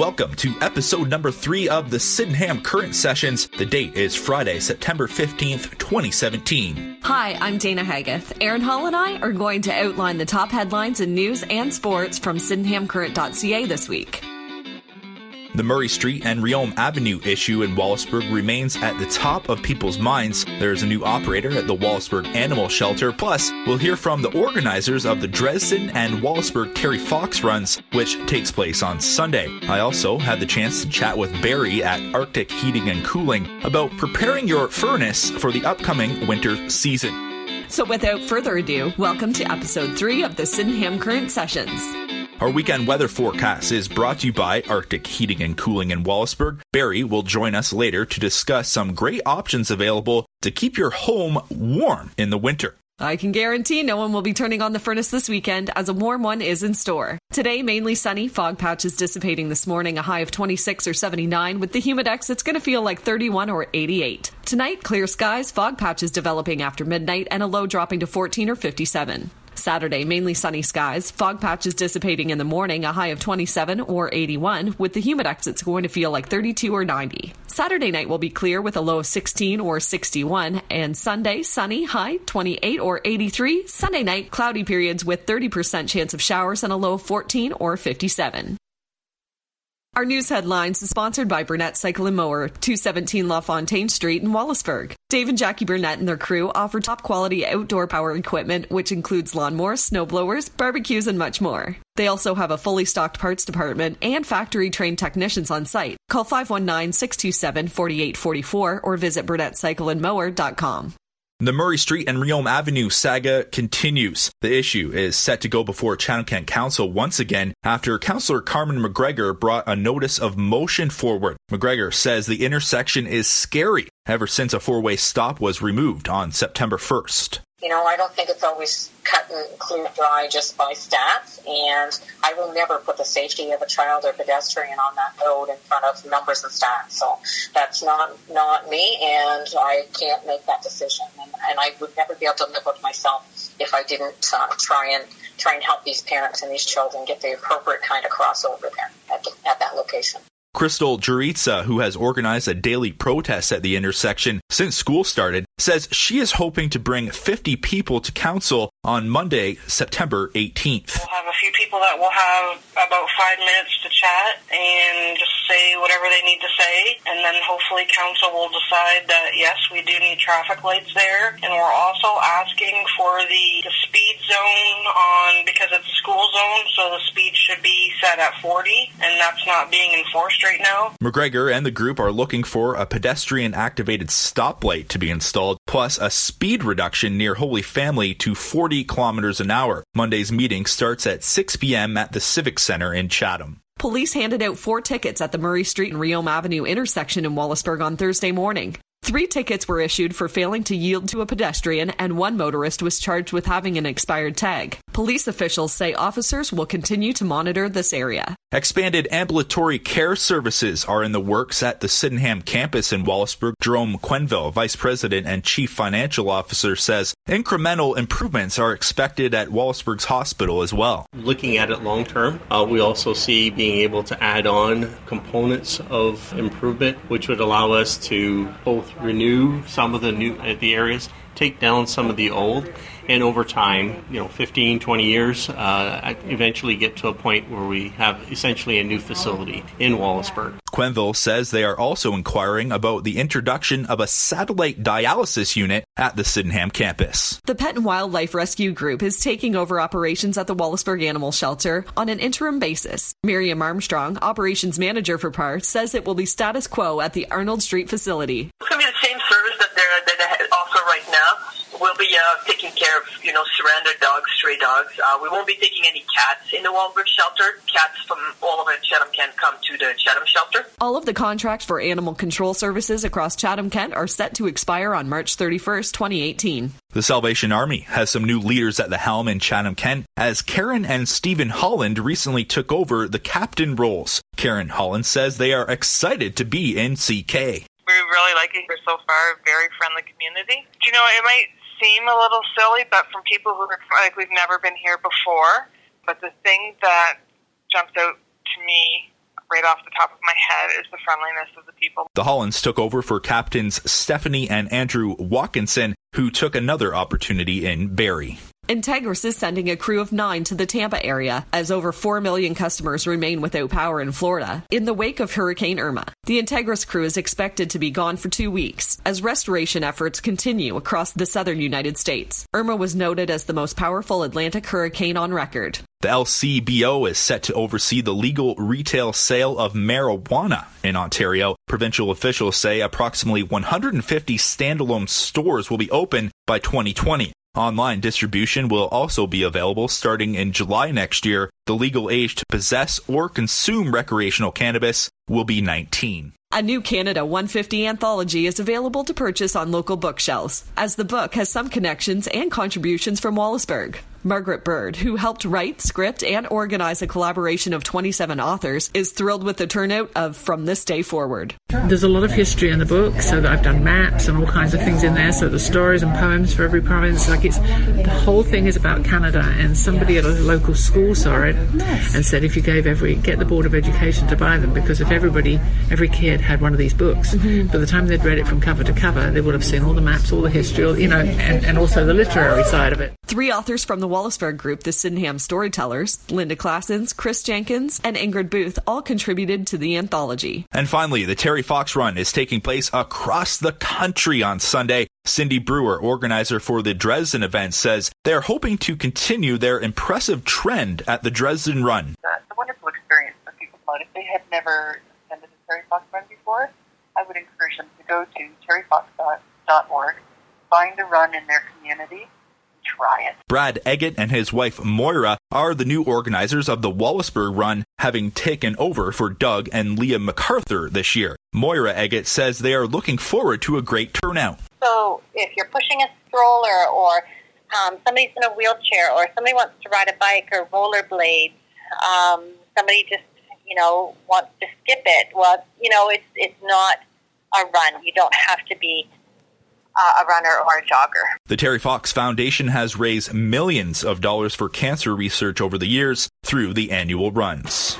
welcome to episode number three of the Sydenham Current Sessions. The date is Friday, September 15th, 2017. Hi, I'm Dana Haggith. Aaron Hall and I are going to outline the top headlines in news and sports from sydenhamcurrent.ca this week. The Murray Street and Reaume Avenue issue in Wallaceburg remains at the top of people's minds. There's a new operator at the Wallaceburg Animal Shelter. Plus, we'll hear from the organizers of the Dresden and Wallaceburg Terry Fox runs, which takes place on Sunday. I also had the chance to chat with Barry at Arctic Heating and Cooling about preparing your furnace for the upcoming winter season. So, without further ado, welcome to episode three of the Sydenham Current Sessions. Our weekend weather forecast is brought to you by Arctic Heating and Cooling in Wallaceburg. Barry will join us later to discuss some great options available to keep your home warm in the winter. I can guarantee no one will be turning on the furnace this weekend as a warm one is in store. Today, mainly sunny, fog patches dissipating this morning, a high of 26 or 79. With the humidex, it's going to feel like 31 or 88. Tonight, clear skies, fog patches developing after midnight, and a low dropping to 14 or 57. Saturday, mainly sunny skies, fog patches dissipating in the morning, a high of 27 or 81. With the humidex, it's going to feel like 32 or 90. Saturday night will be clear with a low of 16 or 61, and Sunday, sunny, high 28 or 83. Sunday night, cloudy periods with 30% chance of showers and a low of 14 or 57. Our news headlines is sponsored by Burnett Cycle and Mower, 217 LaFontaine Street in Wallaceburg. Dave and Jackie Burnett and their crew offer top quality outdoor power equipment, which includes lawnmowers, snowblowers, barbecues, and much more. They also have a fully stocked parts department and factory trained technicians on site. Call 519 627 4844 or visit burnettcycleandmower.com. The Murray Street and Reaume Avenue saga continues. The issue is set to go before Chatham Kent Council once again after Councillor Carmen McGregor brought a notice of motion forward. McGregor says the intersection is scary ever since a four way stop was removed on September 1st. You know, I don't think it's always cut and clear dry just by stats, and I will never put the safety of a child or pedestrian on that road in front of numbers and stats. So that's not not me, and I can't make that decision, and, and I would never be able to live with myself if I didn't uh, try and try and help these parents and these children get the appropriate kind of crossover there at, the, at that location. Crystal Juritza, who has organized a daily protest at the intersection since school started, says she is hoping to bring 50 people to council on Monday, September 18th. We'll have a few people that will have about five minutes to chat and just say whatever they need to say, and then hopefully council will decide that yes, we do need traffic lights there, and we're also asking for the, the speed zone on because it's a school zone, so the speed should be set at 40, and that's not being enforced right now. McGregor and the group are looking for a pedestrian activated stoplight to be installed, plus a speed reduction near Holy Family to 40 kilometers an hour. Monday's meeting starts at 6 p.m. at the Civic Center in Chatham. Police handed out four tickets at the Murray Street and Reaume Avenue intersection in Wallaceburg on Thursday morning. Three tickets were issued for failing to yield to a pedestrian, and one motorist was charged with having an expired tag. Police officials say officers will continue to monitor this area. Expanded ambulatory care services are in the works at the Sydenham campus in Wallaceburg. Jerome Quenville, Vice President and Chief Financial Officer, says incremental improvements are expected at Wallaceburg's hospital as well. Looking at it long term, uh, we also see being able to add on components of improvement, which would allow us to both renew some of the new uh, the areas, take down some of the old, and over time, you know, 15, 20 years, uh, eventually get to a point where we have essentially a new facility in Wallaceburg. Quenville says they are also inquiring about the introduction of a satellite dialysis unit at the Sydenham campus. The Pet and Wildlife Rescue Group is taking over operations at the Wallaceburg Animal Shelter on an interim basis. Miriam Armstrong, operations manager for PAR, says it will be status quo at the Arnold Street facility. It's going to be the same service that they're, that they offer right now. We'll be uh, taking care of, you know, surrendered dogs, stray dogs. Uh, we won't be taking any cats in the Wallaceburg shelter. Cats from all over Chatham Kent come to the Chatham shelter. All of the contracts for animal control services across Chatham Kent are set to expire on March 31st, 2018. The Salvation Army has some new leaders at the helm in Chatham Kent as Karen and Stephen Holland recently took over the captain roles. Karen Holland says they are excited to be in CK. We really like it here so far. Very friendly community. You know, it might seem a little silly, but from people who are like we've never been here before. But the thing that jumps out to me right off the top of my head is the friendliness of the people. The Hollands took over for captains Stephanie and Andrew Watkinson, who took another opportunity in Barrie. Entegrus is sending a crew of nine to the Tampa area as over 4 million customers remain without power in Florida in the wake of Hurricane Irma. The Entegrus crew is expected to be gone for two weeks as restoration efforts continue across the southern United States. Irma was noted as the most powerful Atlantic hurricane on record. The LCBO is set to oversee the legal retail sale of marijuana in Ontario. Provincial officials say approximately 150 standalone stores will be open by 2020. Online distribution will also be available starting in July next year. The legal age to possess or consume recreational cannabis will be 19. A new Canada 150 anthology is available to purchase on local bookshelves, as the book has some connections and contributions from Wallaceburg. Margaret Bird, who helped write, script, and organize a collaboration of 27 authors, is thrilled with the turnout of From This Day Forward. There's a lot of history in the book, so I've done maps and all kinds of things in there. So the stories and poems for every province, like it's the whole thing is about Canada. And somebody at a local school saw it and said, if you gave every get the board of education to buy them, because if everybody, every kid had one of these books, mm-hmm. by the time they'd read it from cover to cover, they would have seen all the maps, all the history, all, you know, and, and also the literary side of it. Three authors from the Wallaceburg group, the Sydenham Storytellers, Linda Classens, Chris Jenkins, and Ingrid Booth, all contributed to the anthology. And finally, the Terry Fox Run is taking place across the country on Sunday. Cindy Brewer, organizer for the Dresden event, says they're hoping to continue their impressive trend at the Dresden Run. It's a wonderful experience for people, but if they have never attended the Terry Fox Run before, I would encourage them to go to terryfox.org, find a run in their community, try it. Brad Eggett and his wife Moira are the new organizers of the Wallaceburg Run, having taken over for Doug and Leah MacArthur this year. Moira Eggett says they are looking forward to a great turnout. So if you're pushing a stroller or um, somebody's in a wheelchair or somebody wants to ride a bike or rollerblades, um, somebody just, you know, wants to skip it, well, you know, it's, it's not a run. You don't have to be uh, a runner or a jogger. The Terry Fox Foundation has raised millions of dollars for cancer research over the years through the annual runs.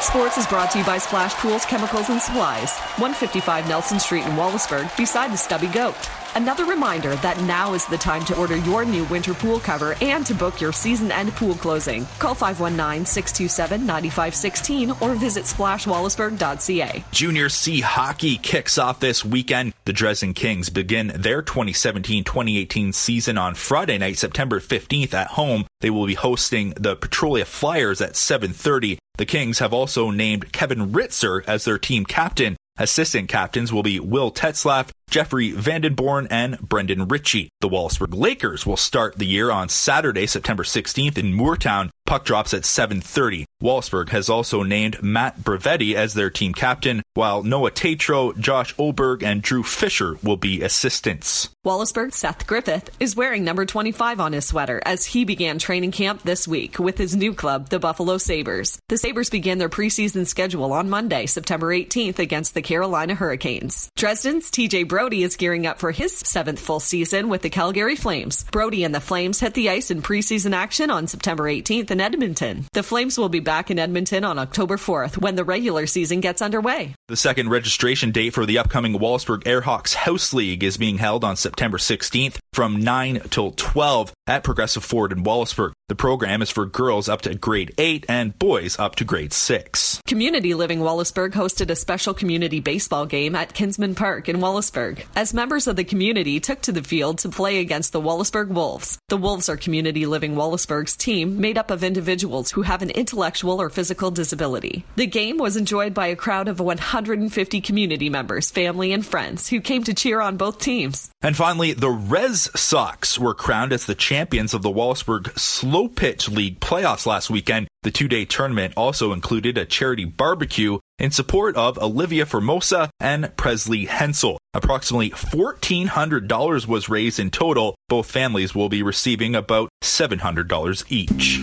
Sports is brought to you by Splash Pools, Chemicals, and Supplies, 155 Nelson Street in Wallaceburg, beside the Stubby Goat. Another reminder that now is the time to order your new winter pool cover and to book your season end pool closing. Call 519 627 9516 or visit splashwallaceburg.ca. Junior C hockey kicks off this weekend. The Dresden Kings begin their 2017 2018 season on Friday night, September 15th at home. They will be hosting the Petrolia Flyers at 7:30. The Kings have also named Kevin Ritzer as their team captain. Assistant captains will be Will Tetzlaff, Jeffrey Vandenborn, and Brendan Ritchie. The Wallaceburg Lakers will start the year on Saturday, September 16th in Mooretown. Puck drops at 7.30. Wallaceburg has also named Matt Brevetti as their team captain, while Noah Tatro, Josh Olberg, and Drew Fisher will be assistants. Wallaceburg Seth Griffith is wearing number 25 on his sweater as he began training camp this week with his new club, the Buffalo Sabres. The Sabres began their preseason schedule on Monday, September 18th against the Carolina Hurricanes. Dresden's TJ Brodie is gearing up for his seventh full season with the Calgary Flames. Brodie and the Flames hit the ice in preseason action on September 18th in Edmonton. The Flames will be back in Edmonton on October 4th when the regular season gets underway. The second registration date for the upcoming Wallaceburg Airhawks House League is being held on September 16th from 9 till 12 at Progressive Ford in Wallaceburg. The program is for girls up to grade 8 and boys up to grade 6. Community Living Wallaceburg hosted a special community baseball game at Kinsman Park in Wallaceburg as members of the community took to the field to play against the Wallaceburg Wolves. The Wolves are Community Living Wallaceburg's team made up of individuals who have an intellectual or physical disability. The game was enjoyed by a crowd of 150 community members, family, and friends who came to cheer on both teams. And finally, the Red Sox were crowned as the champions of the Wallaceburg Slow Pitch League playoffs last weekend. The two day tournament also included a charity barbecue in support of Olivia Formosa and Presley Hensel. Approximately $1,400 was raised in total. Both families will be receiving about $700 each.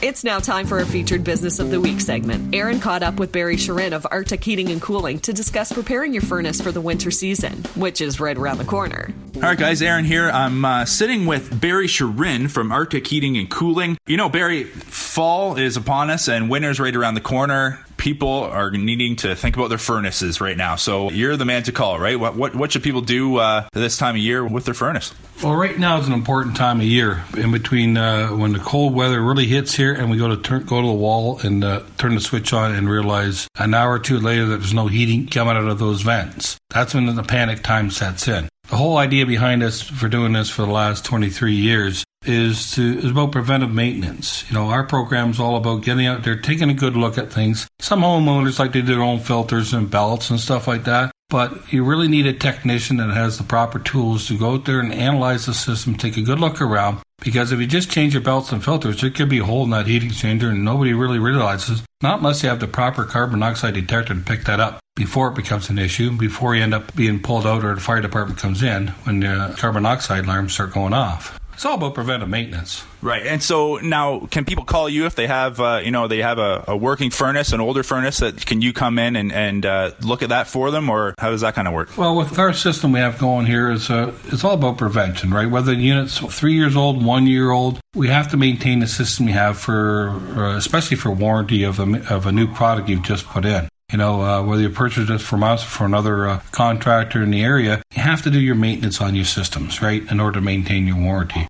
It's now time for our featured Business of the Week segment. Aaron caught up with Barry Sharin of Arctic Heating and Cooling to discuss preparing your furnace for the winter season, which is right around the corner. All right, guys, Aaron here. I'm uh, sitting with Barry Sharin from Arctic Heating and Cooling. You know, Barry, fall is upon us and winter's right around the corner. People are needing to think about their furnaces right now. So you're the man to call, right? What what, what should people do uh, this time of year with their furnace? Well, right now is an important time of year in between uh, when the cold weather really hits here and we go to turn, go to the wall and uh, turn the switch on and realize an hour or two later that there's no heating coming out of those vents. That's when the panic time sets in. The whole idea behind us for doing this for the last 23 years is to is about preventive maintenance. You know, our program is all about getting out there, taking a good look at things. Some homeowners like to do their own filters and belts and stuff like that. But you really need a technician that has the proper tools to go out there and analyze the system, take a good look around. Because if you just change your belts and filters, there could be a hole in that heat exchanger and nobody really realizes, not unless you have the proper carbon monoxide detector to pick that up before it becomes an issue, before you end up being pulled out or the fire department comes in when the carbon monoxide alarms start going off. It's all about preventive maintenance. Right. And so now, can people call you if they have, uh, you know, they have a, a, working furnace, an older furnace? That can you come in and, and uh, look at that for them, or how does that kind of work? Well, with our system we have going here, is uh, it's all about prevention, right? Whether the unit's three years old, one year old, we have to maintain the system we have for, uh, especially for warranty of a, of a new product you've just put in. You know, uh, whether you purchase it from us or from another uh, contractor in the area, you have to do your maintenance on your systems, right, in order to maintain your warranty.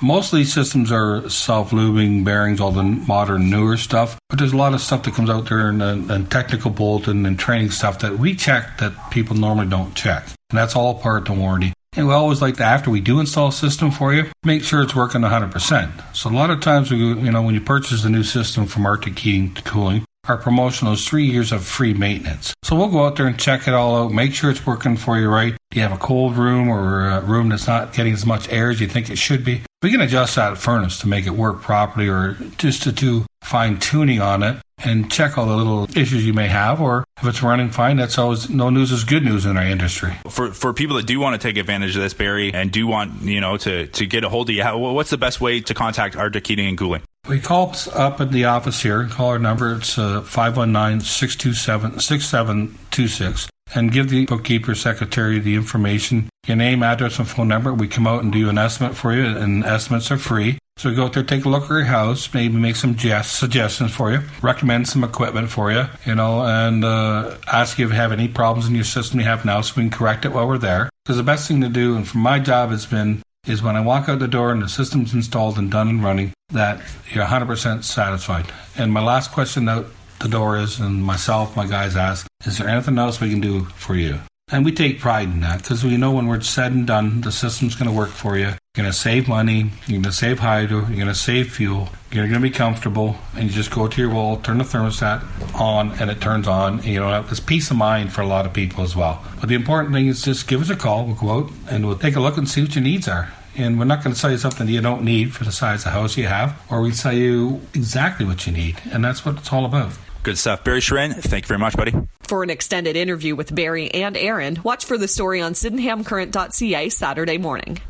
Most of these systems are self-lubing bearings, all the modern newer stuff. But there's a lot of stuff that comes out there and, technical bulletin and training stuff that we check that people normally don't check. And that's all part of the warranty. And we always like to, after we do install a system for you, make sure it's working 100%. So a lot of times, we, you know, when you purchase a new system from Arctic Heating Cooling, our promotional is three years of free maintenance. So we'll go out there and check it all out, make sure it's working for you right. Do you have a cold room or a room that's not getting as much air as you think it should be? We can adjust that furnace to make it work properly or just to do fine tuning on it and check all the little issues you may have. Or if it's running fine, that's always no news is good news in our industry. For for people that do want to take advantage of this, Barry, and do want you know to to get a hold of you, how, what's the best way to contact Arctic Heating and Cooling? We call up in the office here, call our number, it's uh, 519 627 6726, and give the bookkeeper secretary the information, your name, address, and phone number. We come out and do an estimate for you, and estimates are free. So we go out there, take a look at your house, maybe make some suggestions for you, recommend some equipment for you, you know, and uh, ask you if you have any problems in your system you have now so we can correct it while we're there. Because the best thing to do, and for my job has been is when I walk out the door and the system's installed and done and running, that you're 100% satisfied. And my last question out the door is, and myself, my guys ask, is there anything else we can do for you? And we take pride in that because we know when we're said and done, the system's going to work for you. You're going to save money, you're going to save hydro, you're going to save fuel, you're going to be comfortable, and you just go to your wall, turn the thermostat on, and it turns on. And, you know, it's peace of mind for a lot of people as well. But the important thing is just give us a call, we'll go out, and we'll take a look and see what your needs are. And we're not going to sell you something that you don't need for the size of house you have, or we sell you exactly what you need. And that's what it's all about. Good stuff. Barry Sharin, thank you very much, buddy. For an extended interview with Barry and Aaron, watch for the story on SydenhamCurrent.ca Saturday morning.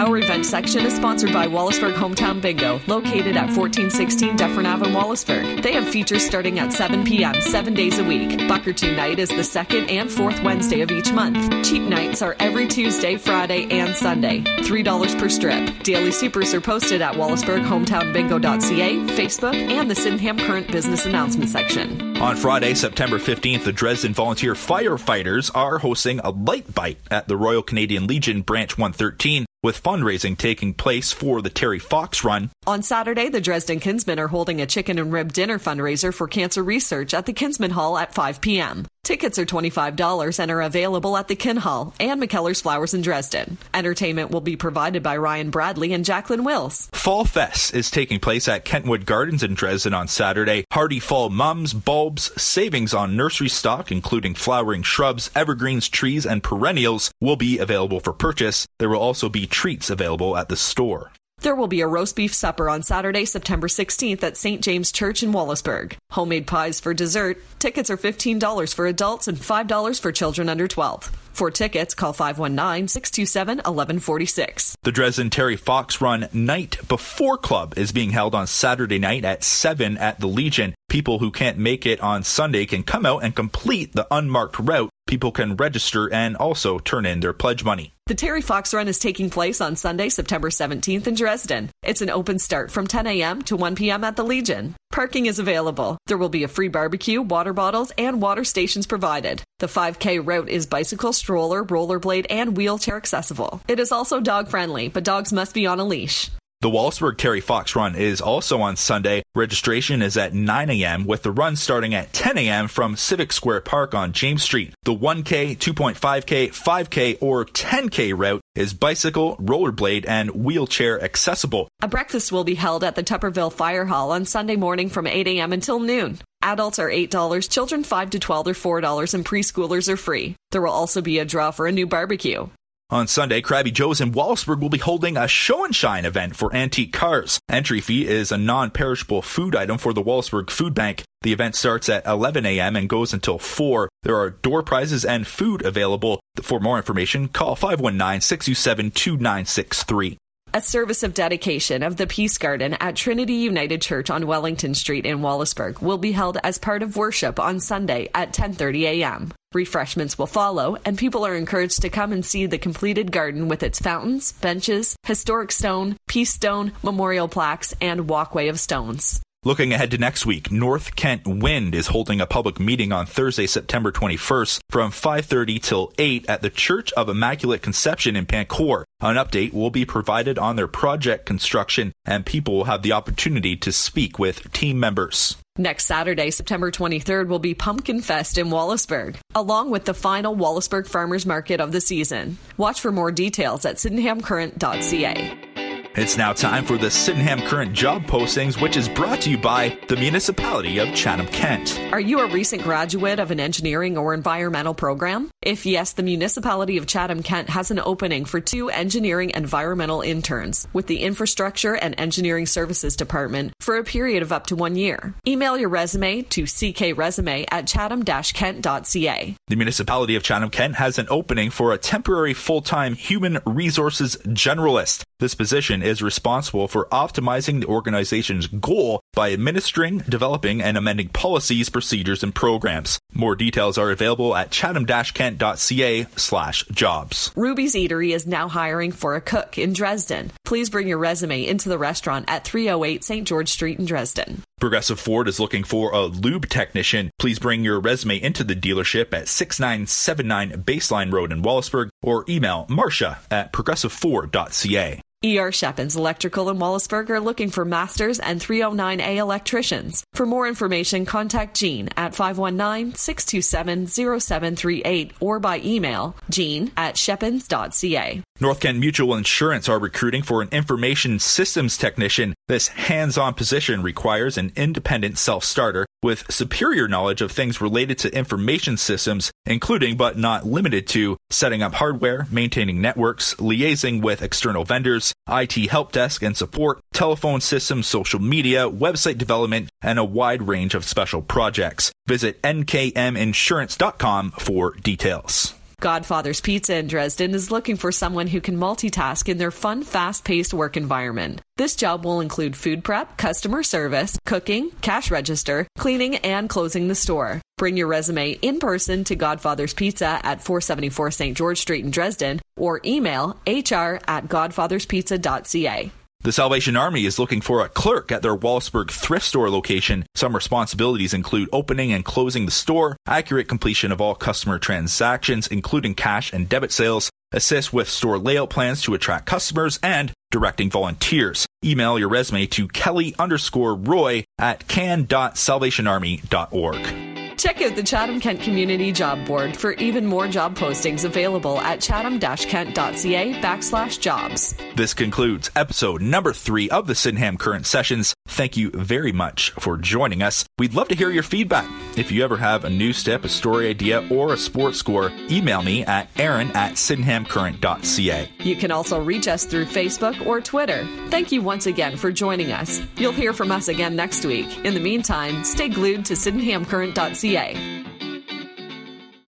Our event section is sponsored by Wallaceburg Hometown Bingo, located at 1416 Dufferin Ave in Wallaceburg. They have features starting at 7 p.m., seven days a week. Buckaroo Night is the second and fourth Wednesday of each month. Cheap nights are every Tuesday, Friday, and Sunday. $3 per strip. Daily supers are posted at WallaceburgHometownBingo.ca, Facebook, and the Sydenham Current Business Announcement section. On Friday, September 15th, the Dresden Volunteer Firefighters are hosting a light bite at the Royal Canadian Legion Branch 113 with fundraising taking place for the Terry Fox Run. On Saturday, the Dresden Kinsmen are holding a chicken and rib dinner fundraiser for cancer research at the Kinsman Hall at 5 p.m. Tickets are $25 and are available at the Kin Hall and McKellar's Flowers in Dresden. Entertainment will be provided by Ryan Bradley and Jacqueline Wills. Fall Fest is taking place at Kentwood Gardens in Dresden on Saturday. Hardy fall mums, bulbs, savings on nursery stock, including flowering shrubs, evergreens, trees, and perennials, will be available for purchase. There will also be treats available at the store. There will be a roast beef supper on Saturday, September 16th at St. James Church in Wallaceburg. Homemade pies for dessert. Tickets are $15 for adults and $5 for children under 12. For tickets, call 519 627 1146. The Dresden Terry Fox Run Night Before Club is being held on Saturday night at 7 at the Legion. People who can't make it on Sunday can come out and complete the unmarked route. People can register and also turn in their pledge money. The Terry Fox Run is taking place on Sunday, September 17th in Dresden. It's an open start from 10 a.m. to 1 p.m. at the Legion. Parking is available. There will be a free barbecue, water bottles, and water stations provided. The 5K route is bicycle, stroller, rollerblade, and wheelchair accessible. It is also dog friendly, but dogs must be on a leash. The Wallaceburg Terry Fox Run is also on Sunday. Registration is at 9 a.m. with the run starting at 10 a.m. from Civic Square Park on James Street. The 1K, 2.5K, 5K, or 10K route is bicycle, rollerblade, and wheelchair accessible. A breakfast will be held at the Tupperville Fire Hall on Sunday morning from 8 a.m. until noon. Adults are $8, children 5 to 12 are $4, and preschoolers are free. There will also be a draw for a new barbecue. On Sunday, Krabby Joe's in Wallaceburg will be holding a show and shine event for antique cars. Entry fee is a non-perishable food item for the Wallaceburg Food Bank. The event starts at 11 a.m. and goes until 4. There are door prizes and food available. For more information, call 519-627-2963. A service of dedication of the Peace Garden at Trinity United Church on Wellington Street in Wallaceburg will be held as part of worship on Sunday at 10:30 a.m. Refreshments will follow, and people are encouraged to come and see the completed garden with its fountains, benches, historic stone, peace stone, memorial plaques, and walkway of stones. Looking ahead to next week, North Kent Wind is holding a public meeting on Thursday, September 21st from 5:30 till 8 at the Church of Immaculate Conception in Pain Court. An update will be provided on their project construction and people will have the opportunity to speak with team members. Next Saturday, September 23rd, will be Pumpkin Fest in Wallaceburg, along with the final Wallaceburg Farmers Market of the season. Watch for more details at sydenhamcurrent.ca. It's now time for the Sydenham Current job postings, which is brought to you by the municipality of Chatham Kent. Are you a recent graduate of an engineering or environmental program? If yes, the municipality of Chatham Kent has an opening for two engineering environmental interns with the Infrastructure and Engineering Services Department for a period of up to one year. Email your resume to ckresume at chatham-kent.ca. The municipality of Chatham Kent has an opening for a temporary full-time human resources generalist. This position is responsible for optimizing the organization's goal by administering, developing, and amending policies, procedures, and programs. More details are available at chatham-kent.ca slash jobs. Ruby's Eatery is now hiring for a cook in Dresden. Please bring your resume into the restaurant at 308 St. George Street in Dresden. Progressive Ford is looking for a lube technician. Please bring your resume into the dealership at 6979 Baseline Road in Wallaceburg or email Marcia at progressiveford.ca. ER Shepins Electrical in Wallaceburg are looking for masters and 309A electricians. For more information, contact Jean at 519-627-0738 or by email jean at shepins.ca. North Kent Mutual Insurance are recruiting for an information systems technician. This hands-on position requires an independent self-starter with superior knowledge of things related to information systems, including but not limited to setting up hardware, maintaining networks, liaising with external vendors, IT help desk and support, telephone systems, social media, website development, and a wide range of special projects. Visit nkminsurance.com for details. Godfather's Pizza in Dresden is looking for someone who can multitask in their fun, fast paced work environment. This job will include food prep, customer service, cooking, cash register, cleaning, and closing the store. Bring your resume in person to Godfather's Pizza at 474 St. George Street in Dresden or email hr at godfatherspizza.ca. The Salvation Army is looking for a clerk at their Wallaceburg thrift store location. Some responsibilities include opening and closing the store, accurate completion of all customer transactions, including cash and debit sales, assist with store layout plans to attract customers, and directing volunteers. Email your resume to kelly underscore roy at can.salvationarmy.org. Check out the Chatham Kent Community Job Board for even more job postings available at chatham-kent.ca backslash jobs. This concludes episode number three of the Sydenham Current Sessions. Thank you very much for joining us. We'd love to hear your feedback. If you ever have a new step, a story idea, or a sports score, email me at aaron at sydenhamcurrent.ca. You can also reach us through Facebook or Twitter. Thank you once again for joining us. You'll hear from us again next week. In the meantime, stay glued to sydenhamcurrent.ca.